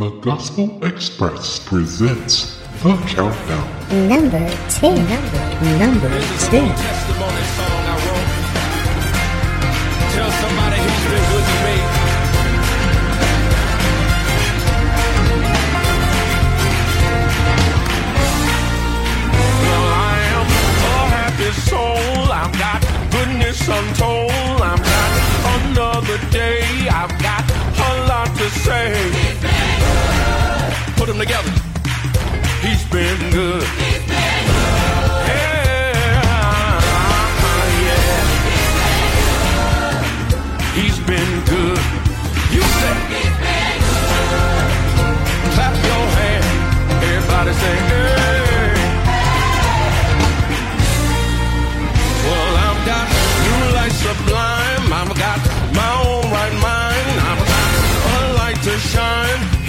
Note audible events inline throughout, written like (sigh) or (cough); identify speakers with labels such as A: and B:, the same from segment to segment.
A: The Gospel Express presents The Countdown.
B: Number 10. Number, number 10.
C: testimony song I wrote. Tell somebody he's been good me. Well, I am a happy soul. I've got goodness untold. I've got another day. I've got lot to say. Put them together. He's been good. Yeah, yeah. He's been good. You say. Clap your hand. Everybody say, hey.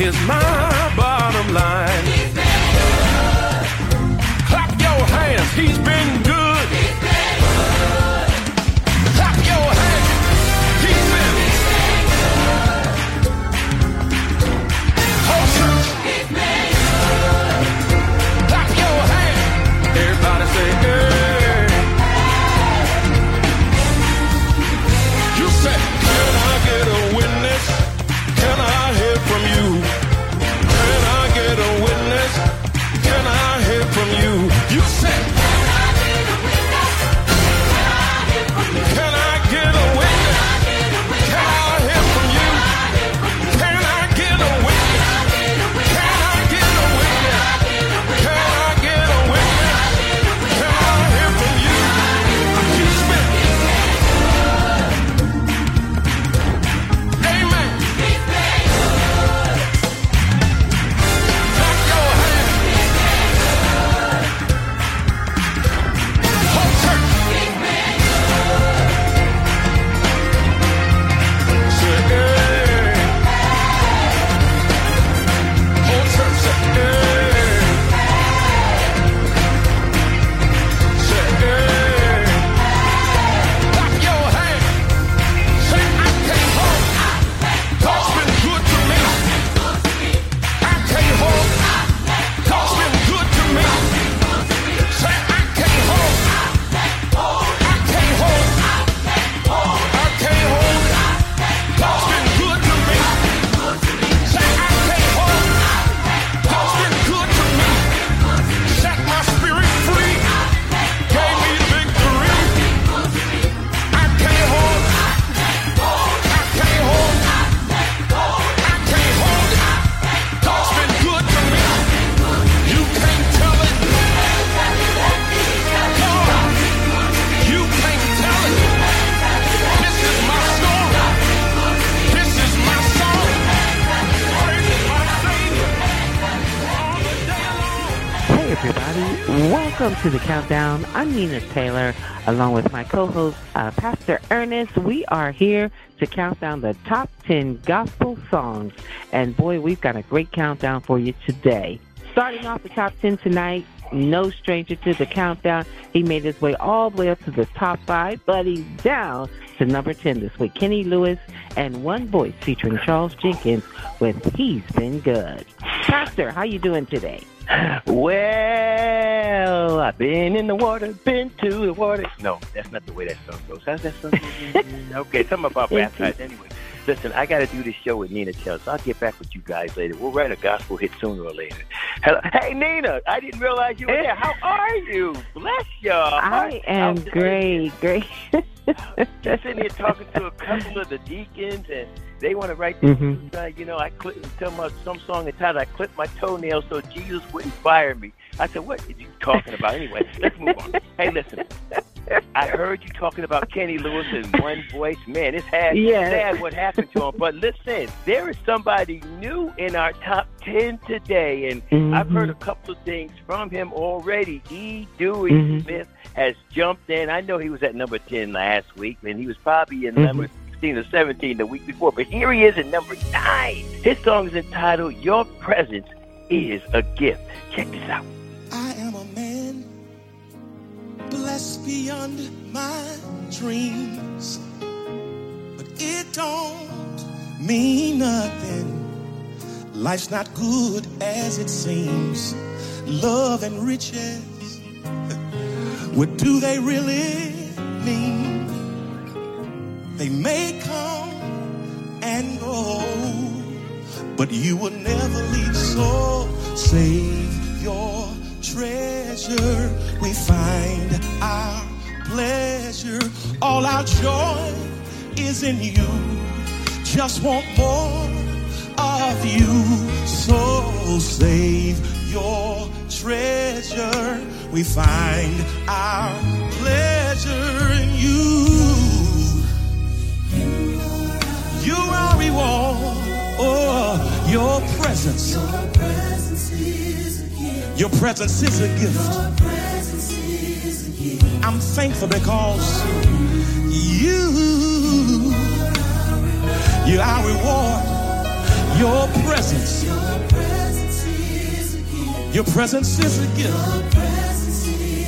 C: Here's my bottom line. Clap your hands. He's been good. To the
D: countdown. I'm Nina Taylor, along with my co-host uh, Pastor Ernest. We are here to count down the top 10 gospel songs, and boy, we've got a great countdown for you today. Starting off the top 10 tonight, no stranger to the countdown. He made his way all the way up to the top five, but he's down to number 10 this week. Kenny Lewis and One Voice featuring Charles Jenkins with He's Been Good. Pastor, how you doing today?
E: Well, I've been in the water, been to the water. No, that's not the way that song goes. How's that song? (laughs) okay, something about baptized. Anyway, listen, I got to do this show with Nina Taylor, so I'll get back with you guys later. We'll write a gospel hit sooner or later. Hello. Hey, Nina, I didn't realize you were there. How are you? Bless you.
D: I am
E: How's-
D: great, great.
E: Just sitting here talking to a couple of the deacons, and they want to write this.
D: Mhm.
E: Uh, you know, I clipped tell my some song entitled "I clipped my toenail so Jesus wouldn't fire me." I said, "What are you talking about?" Anyway, let's move on. Hey, listen, I heard you talking about Kenny Lewis and One Voice. Man, it's sad,
D: Yeah.
E: sad what happened to him. But listen, there is somebody new in our top ten today, and I've heard a couple of things from him already. E. Dewey
D: Mhm.
E: Smith has jumped in. I know he was at number 10 last week, and he was probably in
D: Mhm.
E: number 16 or 17 the week before. But here he is at number 9. His song is entitled Your Presence is a Gift. Check this out.
F: Blessed beyond my dreams. But it don't mean nothing Life's not good as it seems. Love and riches, (laughs) what do they really mean? They may come and go, but you will never leave. So save your treasure. We find our pleasure. All our joy is in you. Just want more of you. So save your treasure. We find our pleasure Your presence is a gift. I'm thankful because you, you are reward. Your presence. Your presence is a gift.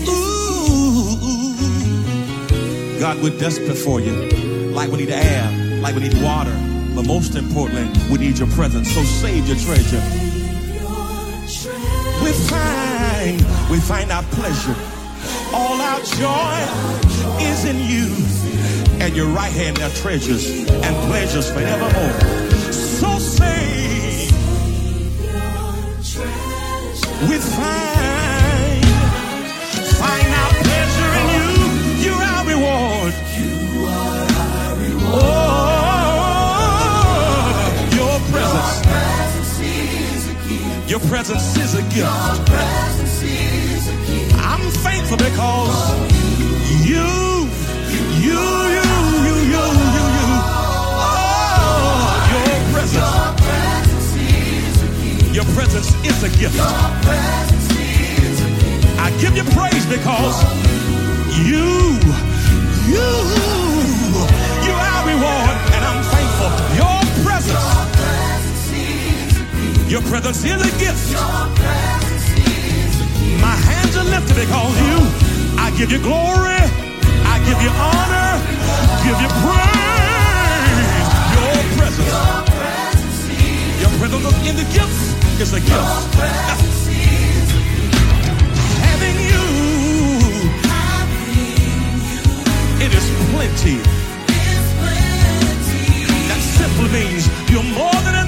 F: Ooh, God, we're desperate for you. Like we need air, like we need water. But most importantly, we need your presence. So save your treasure. We find, we find our pleasure. All our joy is in you. And your right hand are treasures and pleasures forevermore. So save. We find, presence is a gift. I'm thankful because you, you, you, you, you, you, you. Oh, your presence. Your presence is a gift. I give you praise because you, you, you are reward, your presence is a gift. My hands are lifted because you, I give you glory, I give you honor, give you praise. Your presence, your presence is in the gifts is a gift. Having you, it is plenty. That simply means you're more than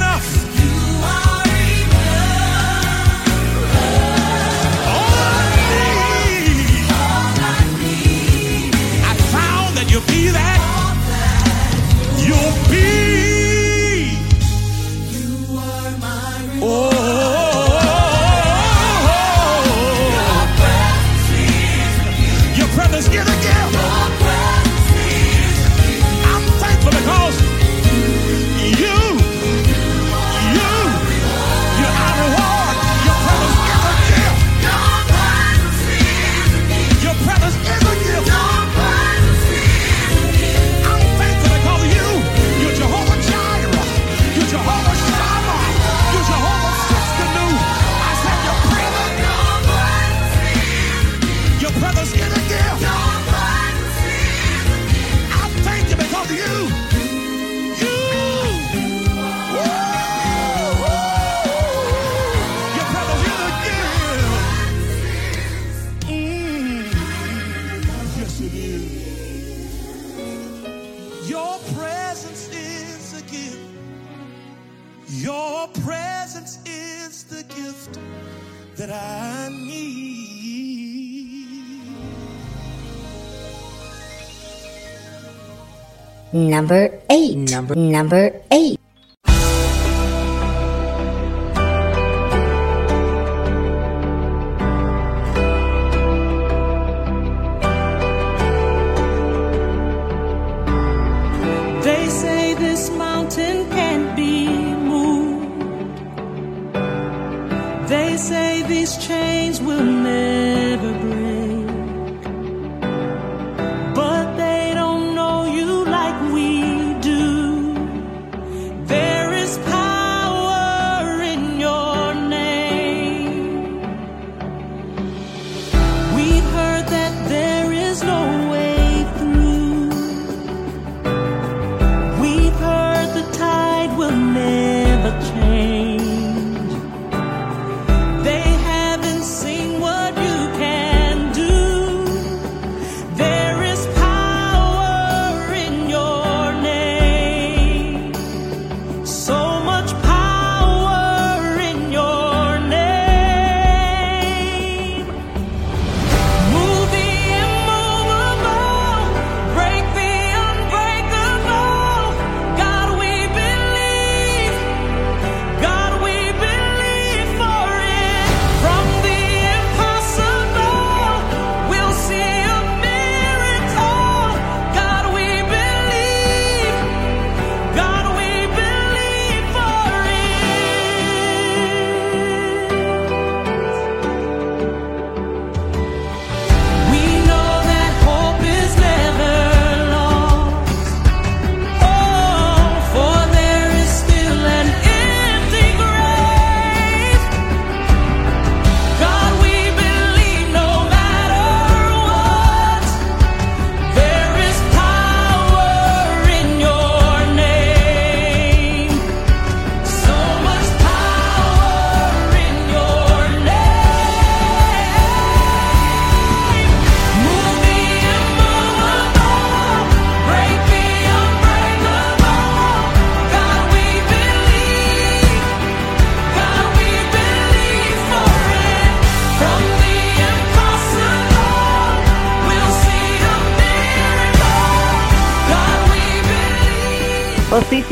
B: Number eight. Number number eight.
G: They say this mountain can't be moved. They say these chains will never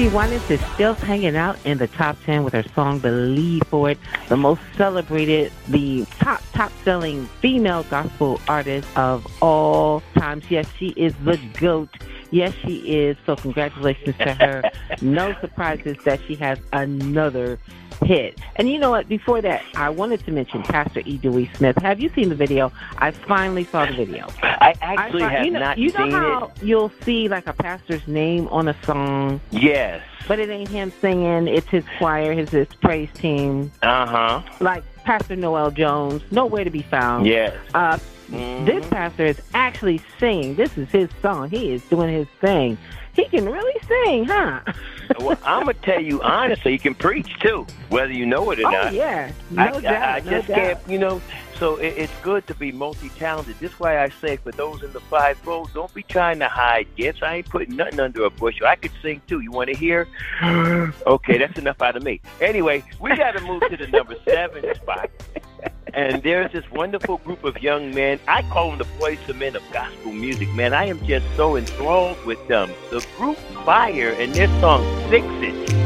D: CeCe Winans is still hanging out in the top 10 with her song Believe for It, the most celebrated, the top, top selling female gospel artist of all times. Yes, she is the GOAT. Yes, she is. So, congratulations to her. (laughs) no surprises that she has another hit. And you know what? Before that, I wanted to mention Pastor E. Dewey Smith. Have you seen the video? I finally saw the video.
G: I actually
D: I,
G: have
D: you know,
G: not
D: you know
G: seen
D: how you'll see like a pastor's name on a song.
G: Yes.
D: but it ain't him singing. It's his choir, his his praise team,
G: Uh huh.
D: like Pastor Noel Jones, nowhere to be found.
G: Yes.
D: Uh,
G: Mhm.
D: this pastor is actually singing. This is his song. He is doing his thing. He can really sing, huh? (laughs)
G: well, I'm gonna tell you honestly, he can preach too, whether you know it or
D: oh
G: not.
D: yeah, no
G: I,
D: doubt.
G: I, I
D: no
G: just
D: doubt.
G: can't, you know. So it, it's good to be multi-talented. This is why I say for those in the five rows, don't be trying to hide gifts. I ain't putting nothing under a bushel. I could sing too. You want to hear? (gasps) okay, that's enough out of me. Anyway, we got to move to the number seven spot. (laughs) And there's this wonderful group of young men. I call them the boys and men of gospel music. Man, I am just so enthralled with them. The group Fire and their song Fix It.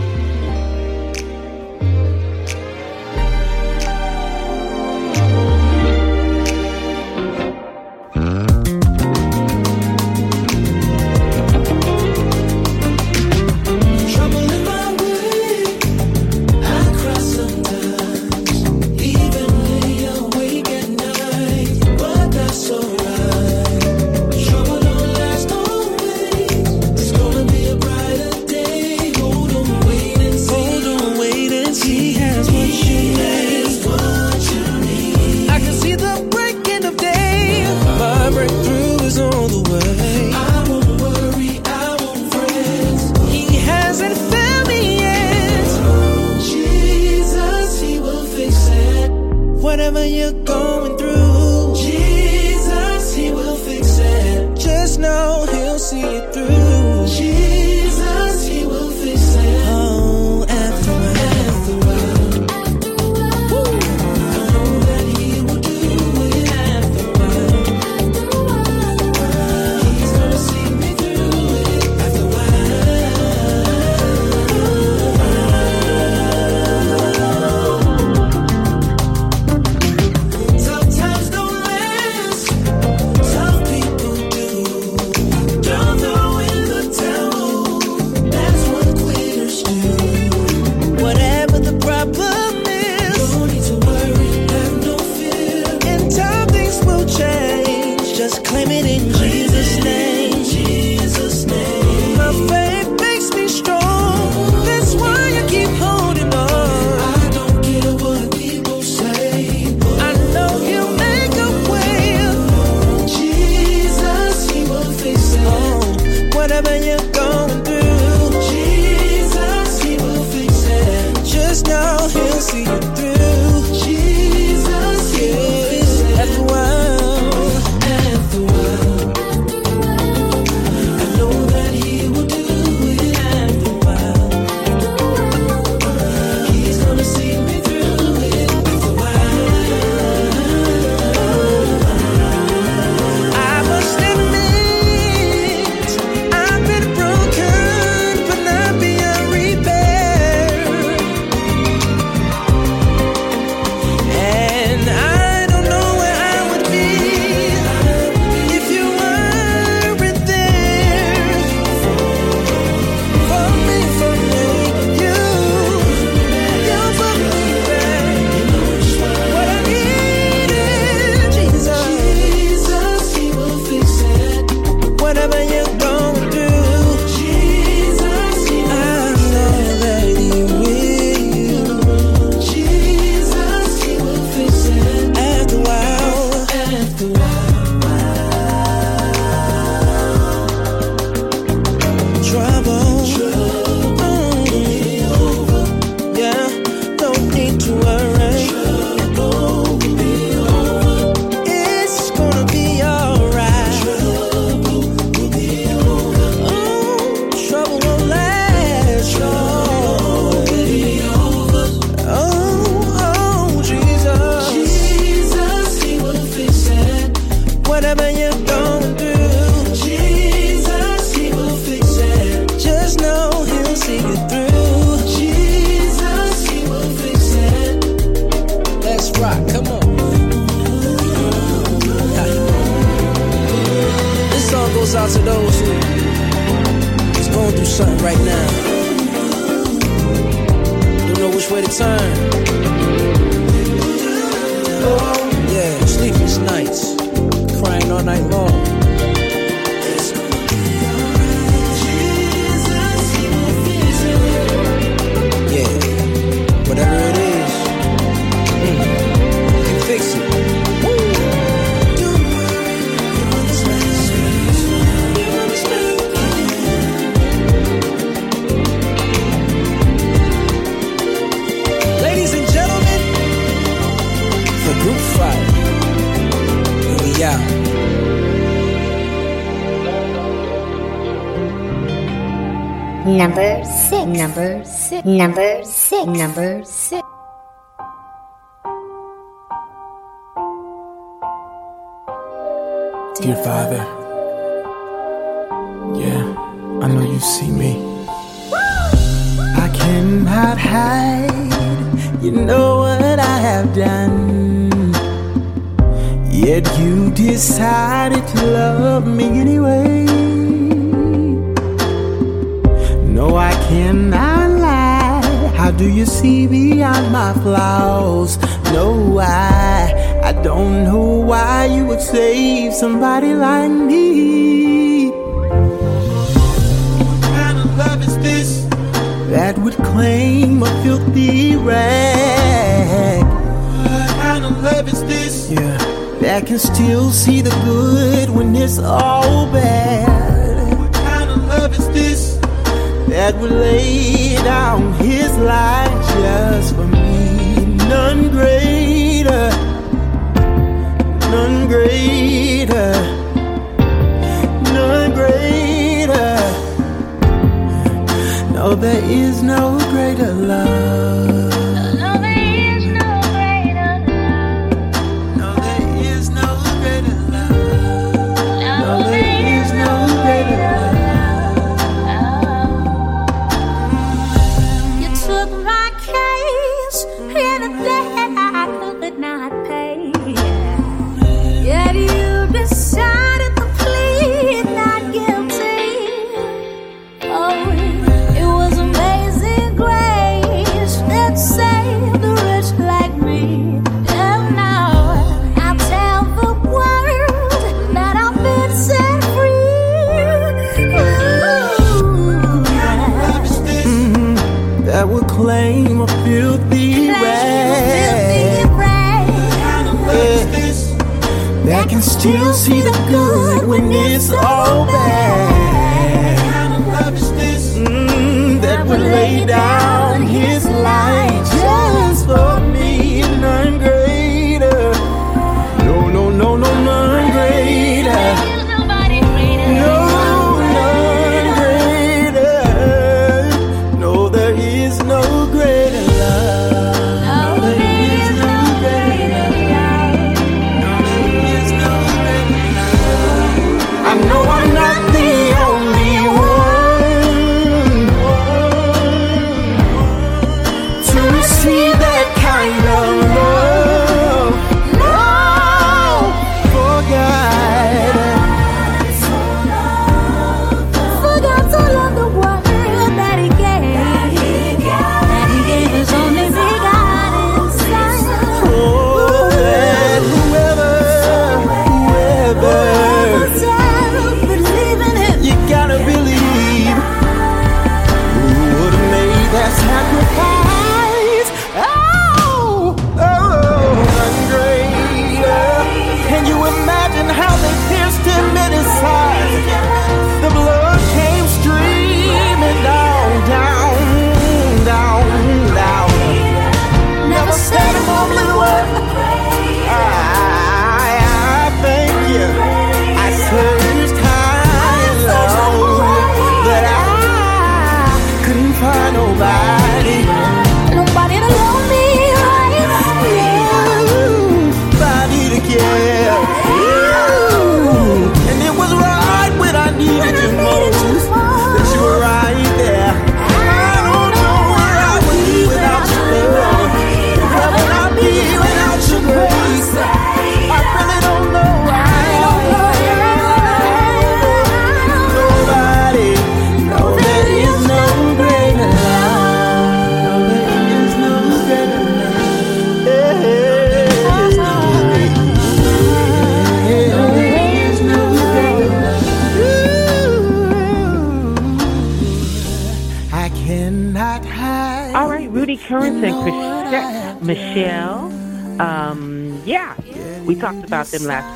H: going through
I: something right now. Don't know which way to turn. Oh, yeah, sleepless nights, crying all night long
J: Number six. Number six. Number six. Number six.
K: can still see the good when it's all bad. What kind of love is this? That will lay down his life just for me.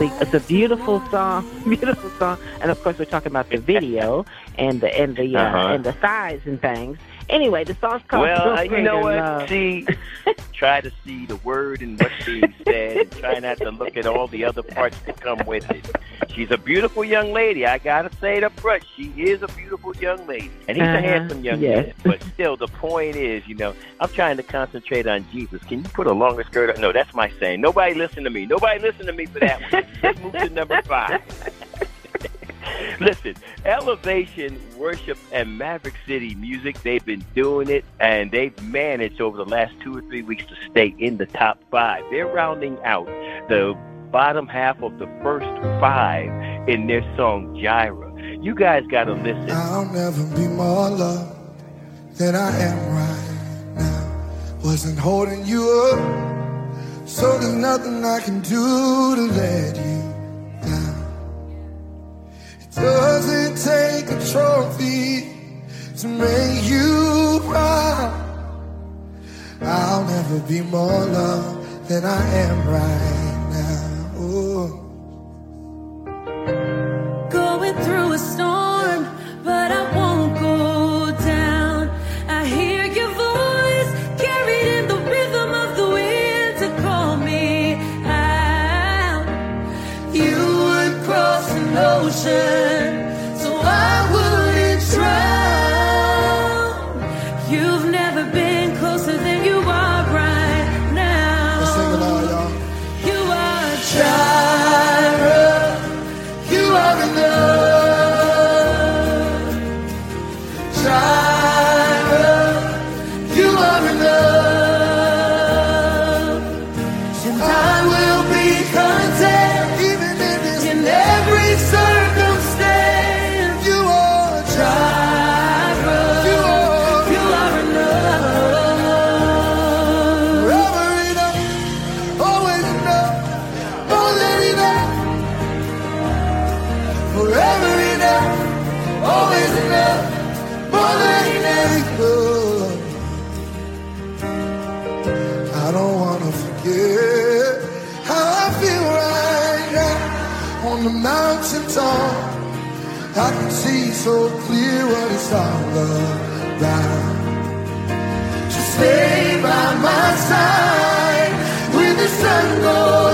D: About them last week. It's a beautiful song, (laughs) beautiful song, and of course we're talking about the video and the and the uh,
E: Uh-huh.
D: and the thighs and things. Anyway, the song's called
E: Well, uh, you know what? See, (laughs) try to see the word and what's being said, and try not to look at all the other parts that come with it. She's a beautiful young lady. I gotta say it up front. She is a beautiful young lady, and he's
D: Uh-huh,
E: a handsome young
D: yes.
E: man. But still, the point is, you know, I'm trying to concentrate on Jesus. Can you put a longer skirt on? No, that's my saying. Nobody listen to me. Nobody listen to me for that one. Let's move to number five. (laughs) Listen, Elevation Worship and Maverick City Music, they've been doing it and they've managed over the last two or three weeks to stay in the top five. They're rounding out the bottom half of the first five in their song Jireh. You guys got to listen.
L: I'll never be more loved than I am right now. Wasn't holding you up, so there's nothing I can do to let you doesn't take a trophy to make you proud. I'll never be more loved than I am right now. Oh.
M: Going through a storm, but I so
L: clear what it's all about. Just stay by my side when the sun goes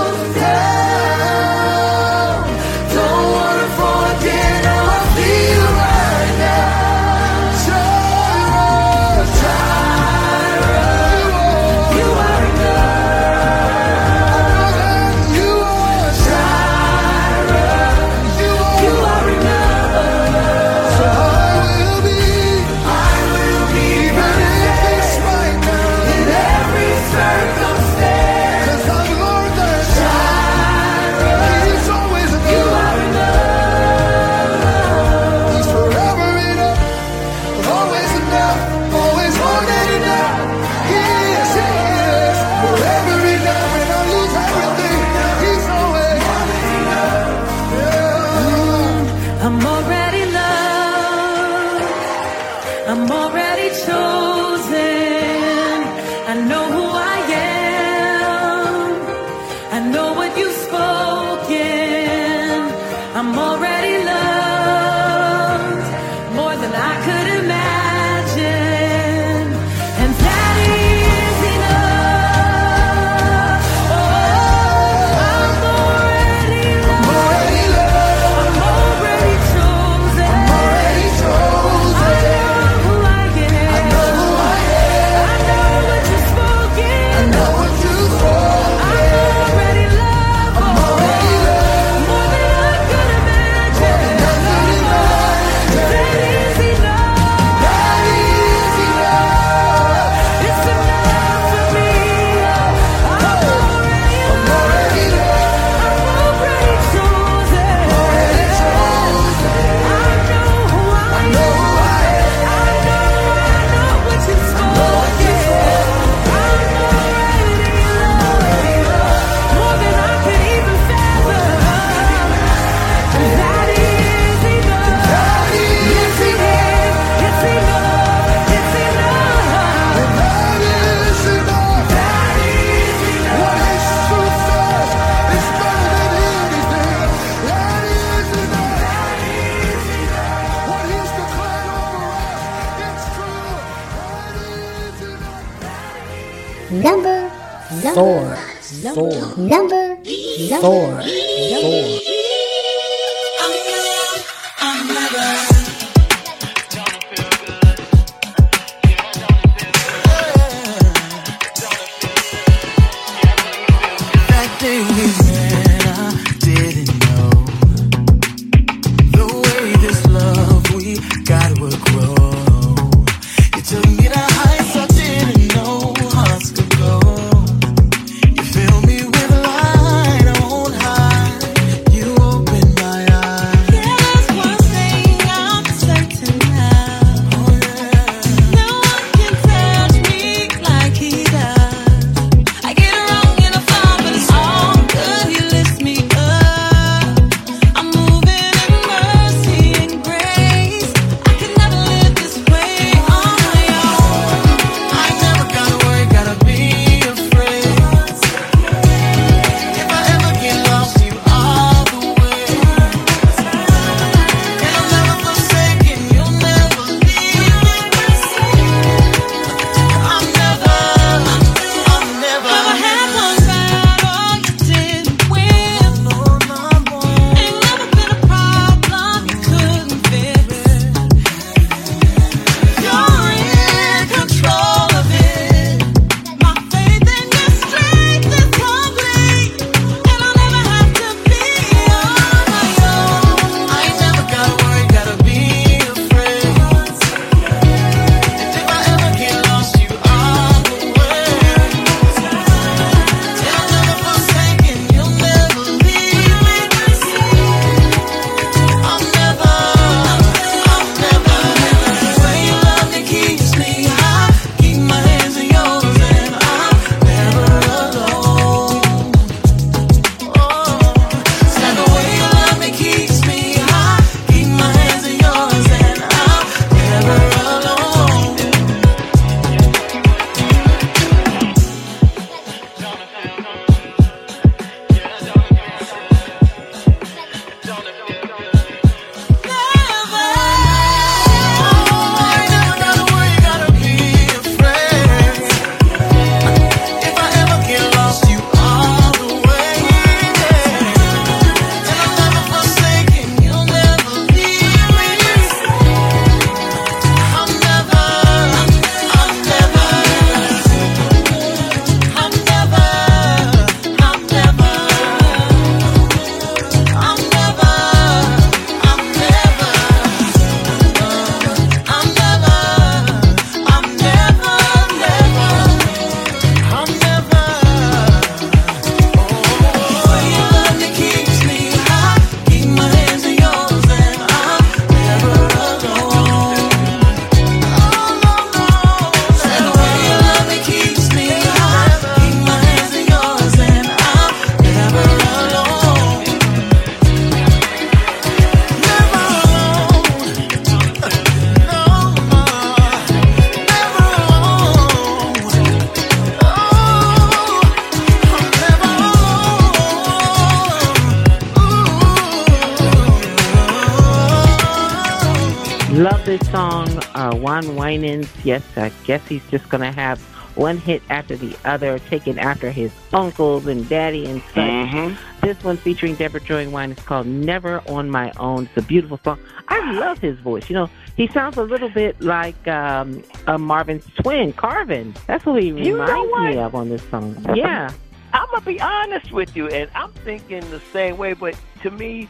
D: Yes, I guess he's just going to have one hit after the other, taken after his uncles and daddy and such.
E: Mm-hmm.
D: This one featuring Deborah Joy Winans is called Never on My Own. It's a beautiful song. I love his voice. You know, he sounds a little bit like um, uh, Marvin's twin, Carvin. That's what he
E: You
D: reminds me of on this song. (laughs) Yeah.
E: I'm gonna be honest with you, and I'm thinking the same way. But to me,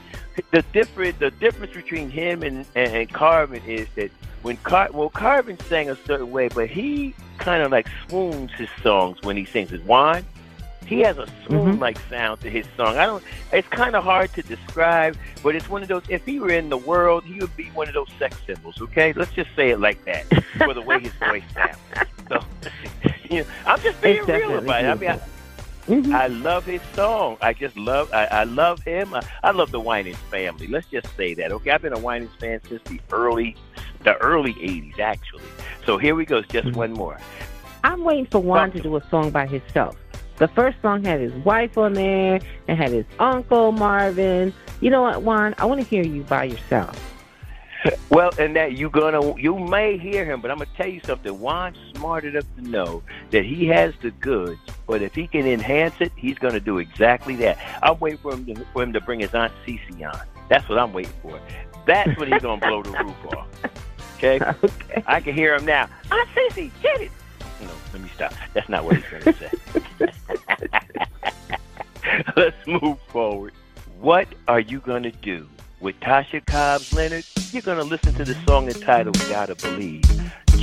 E: the different the difference between him and and, and Carvin is that when Car well Carvin sang a certain way, but he kind of like swoons his songs when he sings his wine. He has a swoon like sound to his song. I don't. It's kind of hard to describe, but it's one of those. If he were in the world, he would be one of those sex symbols. Okay, let's just say it like that for the way his (laughs) voice sounds. So, (laughs) you know, I'm just being
D: It's
E: real about it. I mean, I,
D: Mhm.
E: I love his song. I just love. I, I love him. I, I love the Winans family. Let's just say that. Okay, I've been a Winans fan since the early, the early '80s, actually. So here we go. Just mm-hmm. one more.
D: I'm waiting for Juan to do a song by himself. The first song had his wife on there and had his uncle Marvin. You know what, Juan? I want to hear you by yourself. (laughs)
E: Well, and that you gonna you may hear him, but I'm gonna tell you something. Juan's smart enough to know that he has the goods, but if he can enhance it, he's gonna do exactly that. I'm waiting for him to, for him to bring his aunt CeCe on. That's what I'm waiting for. That's when he's gonna blow the roof off. Okay? (laughs)
D: Okay.
E: I can hear him now. Aunt CeCe, get it. No, let me stop. That's not what he's gonna say. (laughs) Let's move forward. What are you gonna do with Tasha Cobbs Leonard? You're gonna listen to the song entitled "Gotta Believe."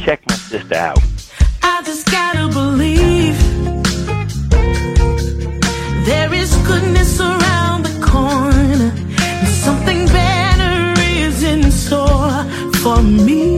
E: Check my sister out.
M: I just gotta believe there is goodness around for me.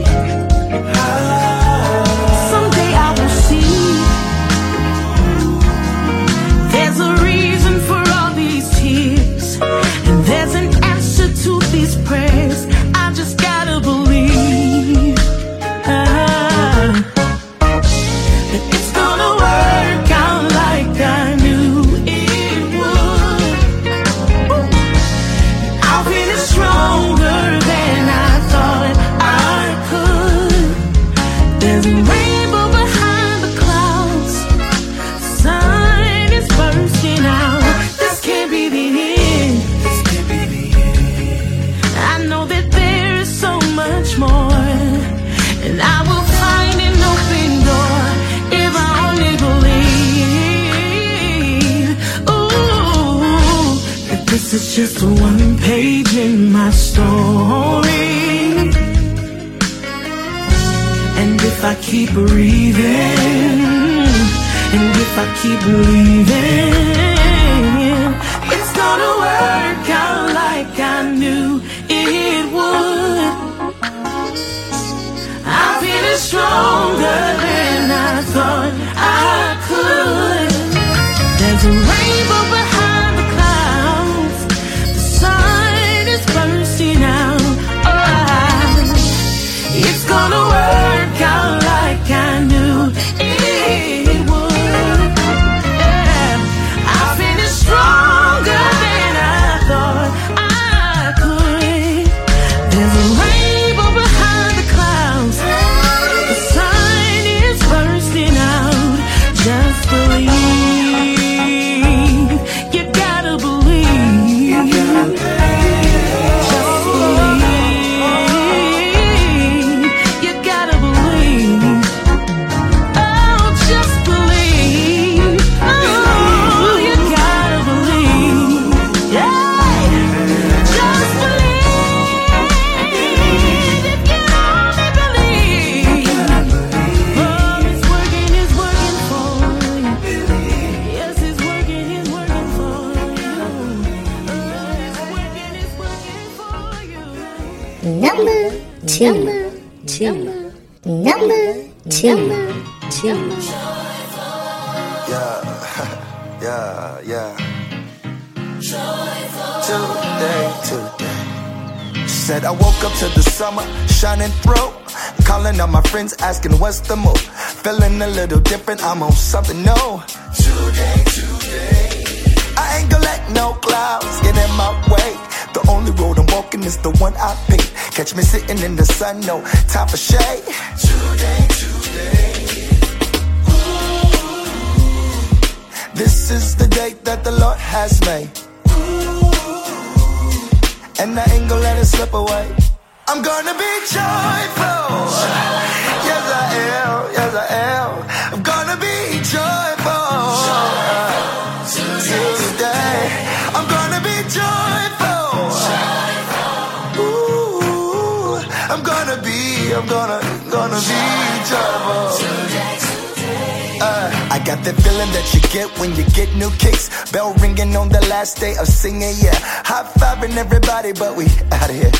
M: Just one page in my story. And if I keep breathing, and if I keep believing,
B: Two. Number two. Two.
N: Yeah, (laughs) yeah, yeah. Today, today. Said I woke up to the summer shining through. Calling on my friends, asking what's the move. Feeling a little different, I'm on something new. Today, today. I ain't gonna let no clouds get in my way. The only road I'm walking is the one I pick. Catch me sitting in the sun, no time for shade. Today, today. This is the day that the Lord has made. Ooh. And I ain't gonna let it slip away. I'm gonna be joyful. Yes, I am. Yes, I am. Uh, I got that feeling that you get when you get new kicks. Bell ringing on the last day of singing, yeah. High fiving everybody, but we out of here.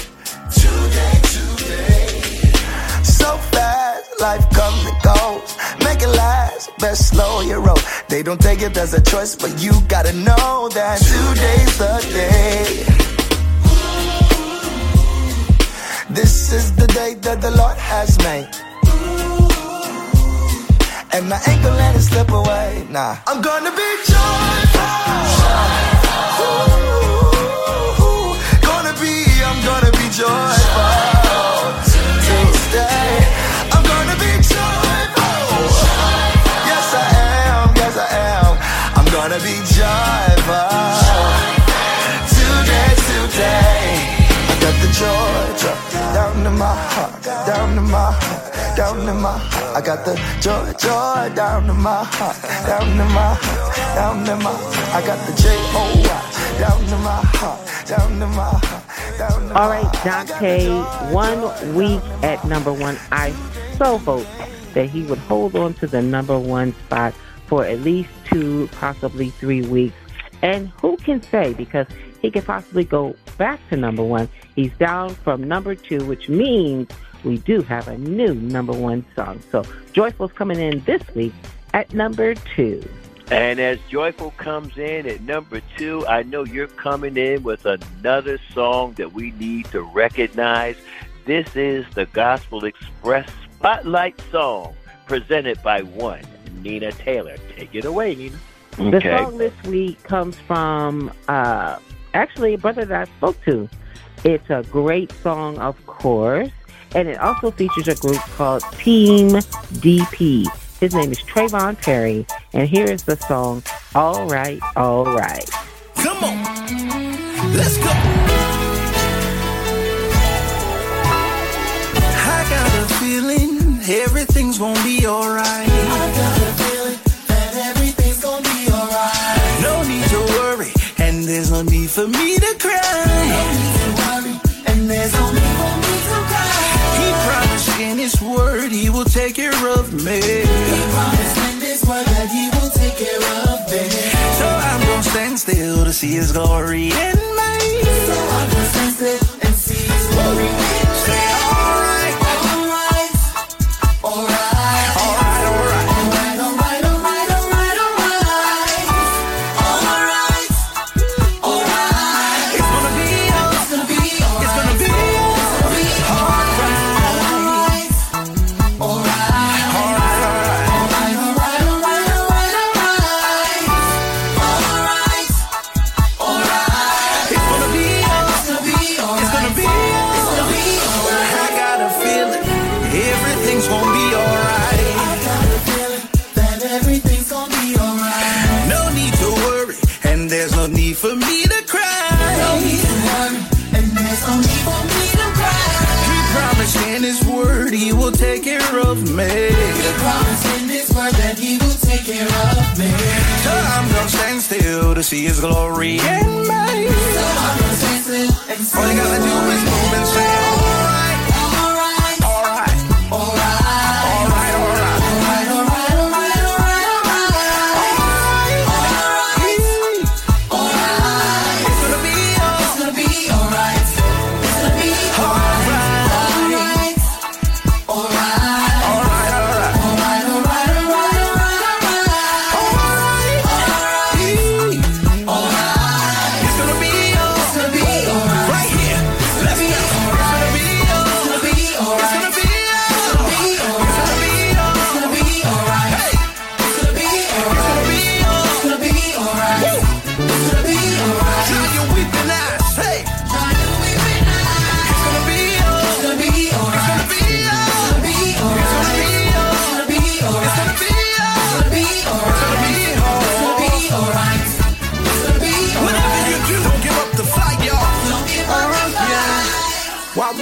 N: Today, today. So fast, life comes and goes. Make it last, best slow your roll. They don't take it as a choice, but you gotta know that today's the day. This is the day that the Lord has made. And I ain't gonna let it slip away, nah. I'm gonna be joyful. Ooh, gonna be, I'm gonna be joyful.
F: My heart, down in my heart, down in my heart. I got the joy, joy down in my heart, down in my heart, down in my heart. I got the J O Y down in my heart, down in my heart, down my
D: All right, Dante, one week at number one. I so hope that he would hold on to the number one spot for at least two, possibly three weeks. And who can say, because he could possibly go back to number one. He's down from number two, which means we do have a new number one song. So Joyful's coming in this week at number two.
E: And as Joyful comes in at number two, I know you're coming in with another song that we need to recognize. This is the Gospel Express Spotlight song presented by one, Nina Taylor. Take it away, Nina. Okay.
D: The song this week comes from uh, actually a brother that I spoke to. It's a great song, of course, and it also features a group called Team DP. His name is Trayvon Perry, and here is the song All Right, All Right.
F: Come on, let's go. I got a feeling everything's gonna be alright. And there's no need for me to cry. No need to worry, and there's no need for me to cry. He promised in his word he will take care of me. He promised in his word that he will take care of me. So I'm gonna stand still to see his glory in me. So I'm gonna stand still and see his glory in me.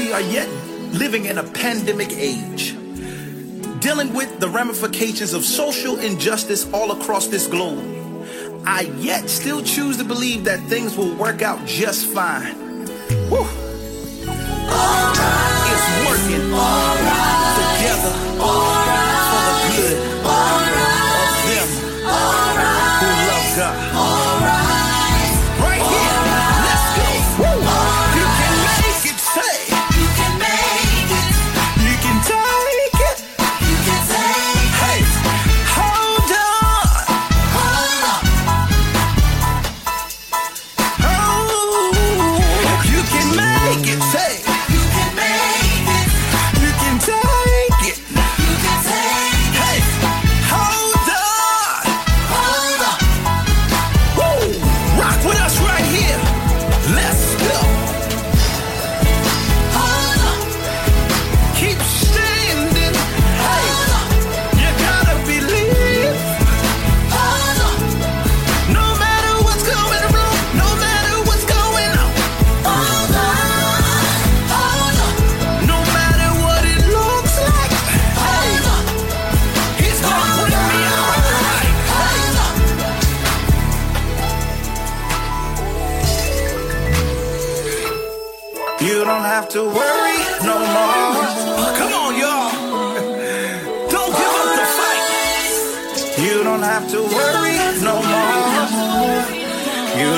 J: We are yet living in a pandemic age, dealing with the ramifications of social injustice all across this globe, I yet still choose to believe that things will work out just fine. Whew. It's working together for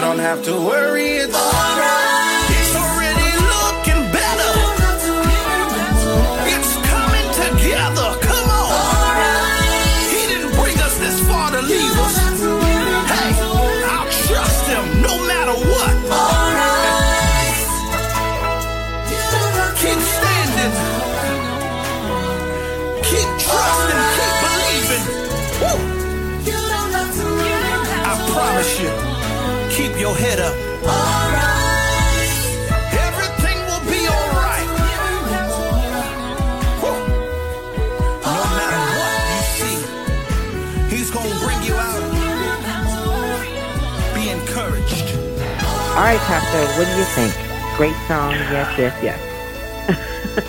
F: don't have to worry. It's It's your head up. Everything will be alright. No matter what you see, he's gonna bring you out. Be encouraged.
D: All right, Pastor, what do you think? Great song, yes, yes, yes.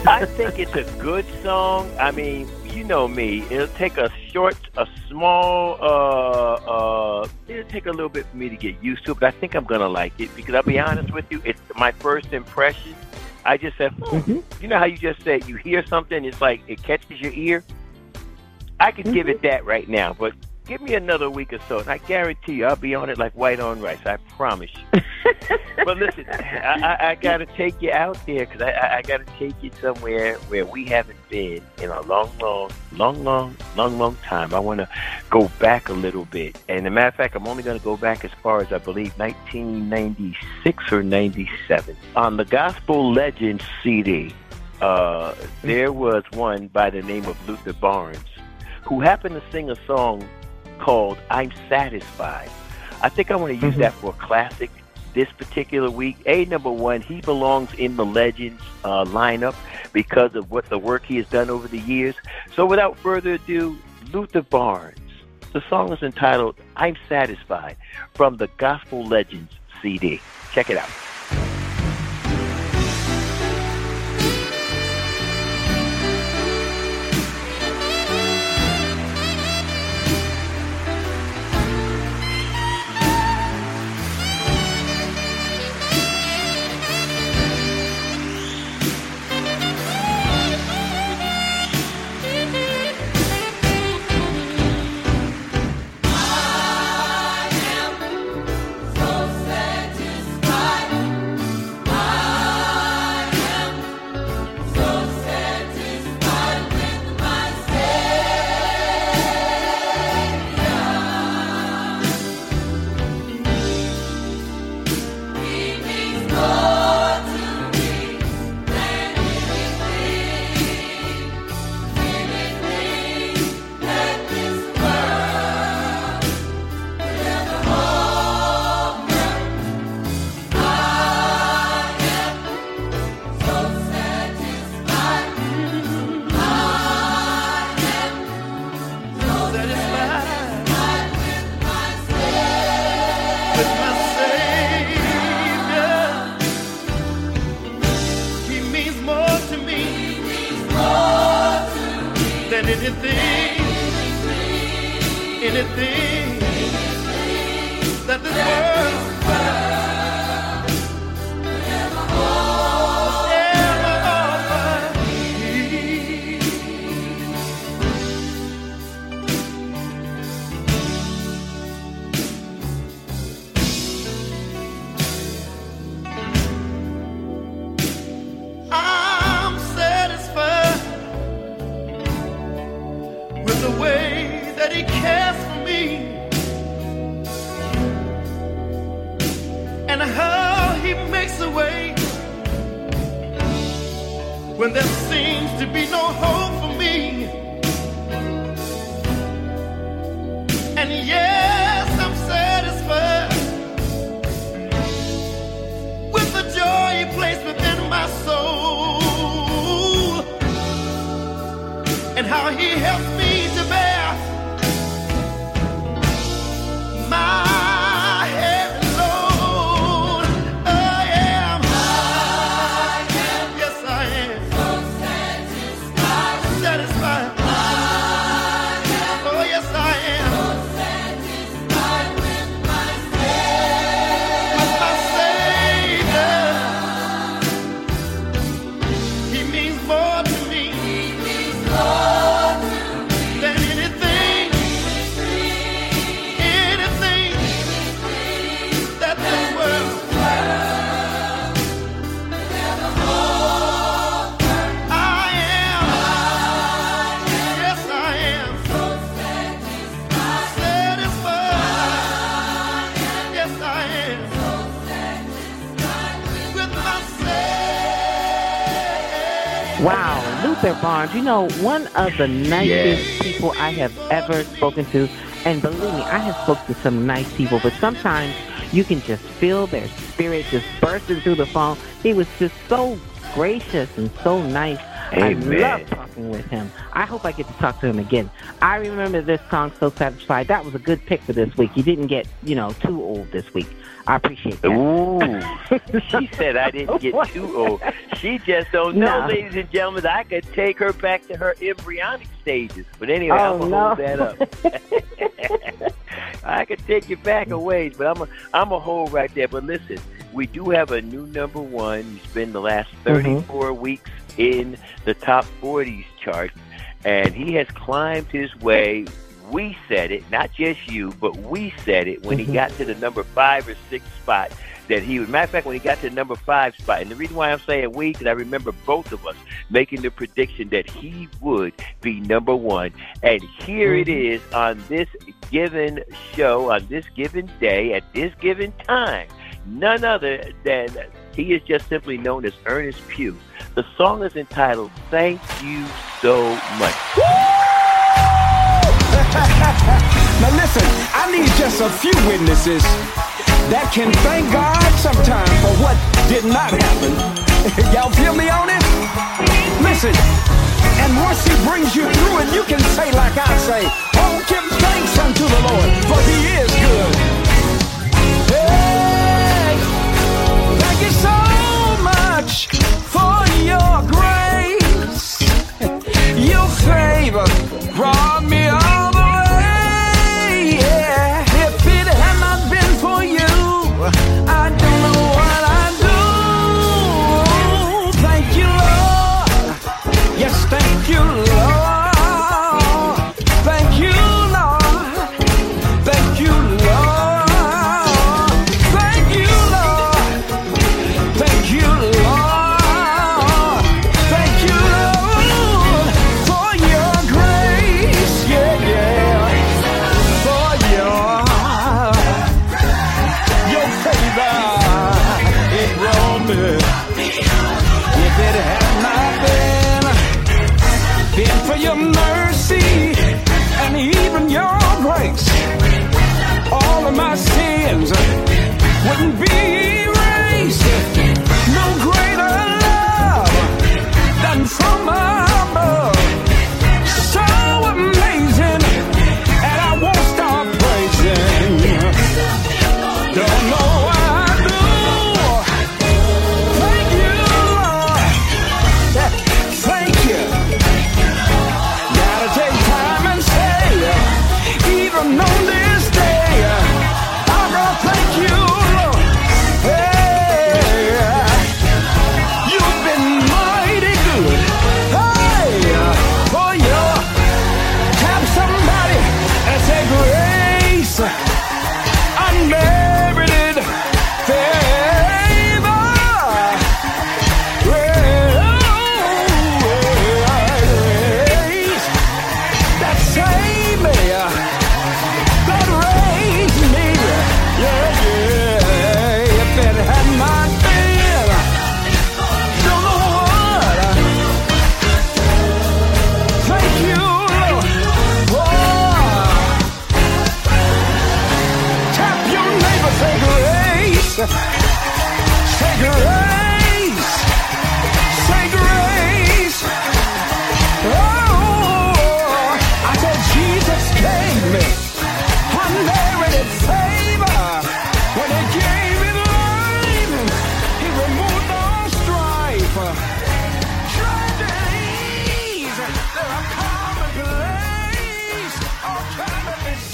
E: I think it's a good song. I mean, you know me. It'll take a short, a small. uh uh It'll take a little bit for me to get used to, it, but I think I'm gonna like it because I'll be honest with you. It's my first impression. I just said, hmm. you know how you just said you hear something, it's like it catches your ear. I could give it that right now, but give me another week or so, and I guarantee you, I'll be on it like white on rice. I promise you. (laughs) but listen, I, I, I got to take you out there because I, I, I got to take you somewhere where we haven't been in a long, long, long, long, long, long time. I want to go back a little bit. And as a matter of fact, I'm only going to go back as far as I believe 1996 or 97. On the Gospel Legends CD, uh, there was one by the name of Luther Barnes who happened to sing a song called I'm Satisfied. I think I want to use that for a classic this particular week. A number one, he belongs in the Legends uh, lineup because of what the work he has done over the years. So without further ado, Luther Barnes. The song is entitled I'm Satisfied from the Gospel Legends CD. Check it out.
O: That He cares for me and how He makes a way when there seems to be no hope for me. And yes, I'm satisfied with the joy He placed within my soul and how He
D: Barnes, you know, one of the nicest people I have ever spoken to. And believe me, I have spoken to some nice people, but sometimes you can just feel their spirit just bursting through the phone. He was just so gracious and so nice.
E: Amen.
D: I love talking with him. I hope I get to talk to him again. I remember this song, So Satisfied. That was a good pick for this week. You didn't get, you know, too old this week. I appreciate that.
E: Ooh, (laughs) she said I didn't get too old. She just don't know,
D: No.
E: ladies and gentlemen. I could take her back to her embryonic stages. But anyway,
D: Oh,
E: I'm gonna
D: no.
E: hold that up. (laughs) I could take you back a ways, but I'm a, I'm a hold right there. But listen, we do have a new number one. He's been the last mm-hmm. 34 weeks in the top 40s chart, and he has climbed his way. We said it, not just you, but we said it when he
D: Mhm.
E: got to the number five or six spot. That he would. Matter of fact, when he got to the number five spot, and the reason why I'm saying we, because I remember both of us making the prediction that he would be number one. And here it is on this given show, on this given day, at this given time. None other than he is just simply known as Ernest Pugh. The song is entitled "Thank You So Much." (laughs)
P: now listen, I need just a few witnesses that can thank God sometime for what did not happen. (laughs) Y'all feel me on it? Listen, and once he brings you through it, you can say like I say, oh, give thanks unto the Lord, for he is good. Hey, thank you so much for your grace. (laughs) Your favor brought me all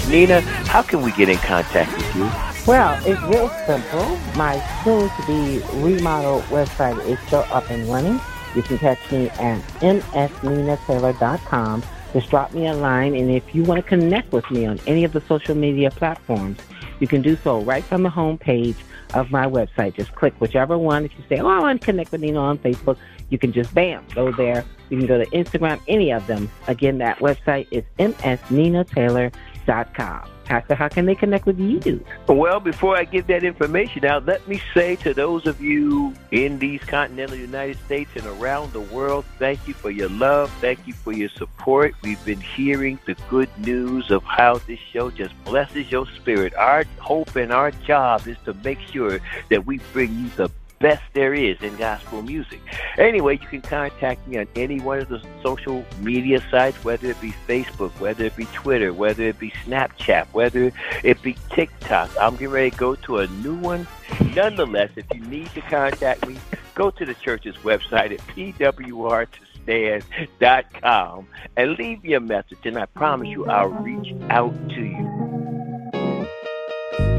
E: Nina, how can we get in contact with you?
D: Well, it's real simple. My soon-to-be remodeled website is still up and running. You can catch me at msninataylor.com. Just drop me a line, and if you want to connect with me on any of the social media platforms, you can do so right from the home page of my website. Just click whichever one. If you say, oh, I want to connect with Nina on Facebook, you can just, bam, go there. You can go to Instagram, any of them. Again, that website is msninataylor.com. Pastor, how can they connect with you?
E: Well, before I give that information out, let me say to those of you in these continental United States and around the world, thank you for your love. Thank you for your support. We've been hearing the good news of how this show just blesses your spirit. Our hope and our job is to make sure that we bring you the best there is in gospel music. Anyway, you can contact me on any one of the social media sites, whether it be Facebook, whether it be Twitter, whether it be Snapchat, whether it be TikTok. I'm getting ready to go to a new one. Nonetheless, if you need to contact me, go to the church's website at pwrtostand.com and leave a message, and I promise you I'll reach out to you.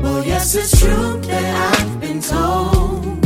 J: Well, yes, it's true that I've been told